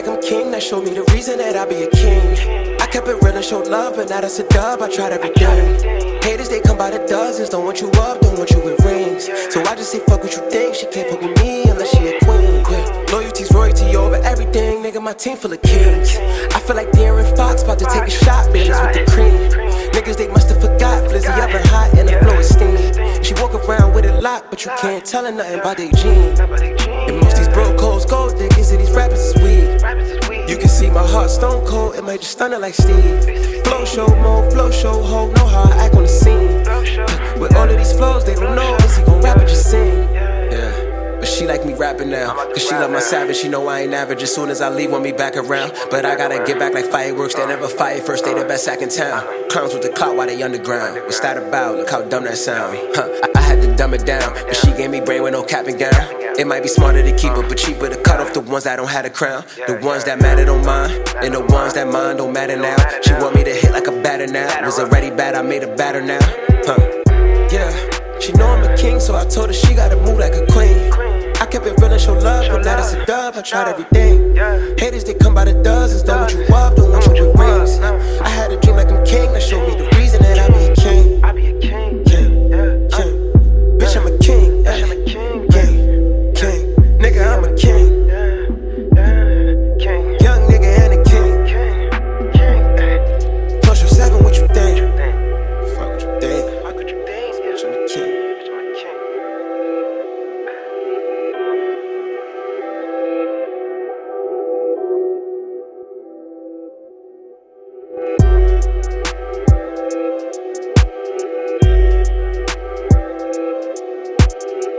like I'm king. That showed me the reason that I be a king. I kept it real and showed love, but now that's a dub. I tried everything. Haters, they come by the dozens. Don't want you up, don't want you with rings. So I just say, fuck what you think. She can't fuck with me unless she a queen. Yeah. Loyalty's royalty over everything. Nigga, my team full of kings. I feel like De'Aaron Fox about to take a shot, bitches with the cream. Niggas, they must have forgot. Flizzy up and hot and the flow is steam. She walk around with a locked, but you can't tell her nothing about they jeans. And most these broke hoes gold diggers and these rappers is weak. My heart stone cold, it might just stun her like Steve. Flow show mode, flow show ho, know how I act on the scene. With all of these flows, they don't know is he gon' rap or just sing. Yeah. But she like me rapping now. Cause she love my savage, she know I ain't average. As soon as I leave, want me back around. But I gotta get back like fireworks, they never fight first, they the best act in town. Clowns with the clout while they underground. What's that about? Look how dumb that sound. Huh, I, I had to dumb it down. But she gave me brain with no cap and gown. It might be smarter to keep it, but cheaper to ones that don't have a crown, the ones that matter don't mind, and the ones that mind don't matter now. She want me to hit like a batter now. Was already bad, I made a batter now. Huh. Yeah, she know I'm a king, so I told her she gotta move like a queen. I kept it real and show love, but now that is a dub. I tried everything. Haters, they come by the dozens. Don't want you love, don't want you with rings. I had a dream like I'm king, that showed me the reason that I be a king. I be a king. King, king. Bitch, I'm a king. King, king. Nigga, I'm a king.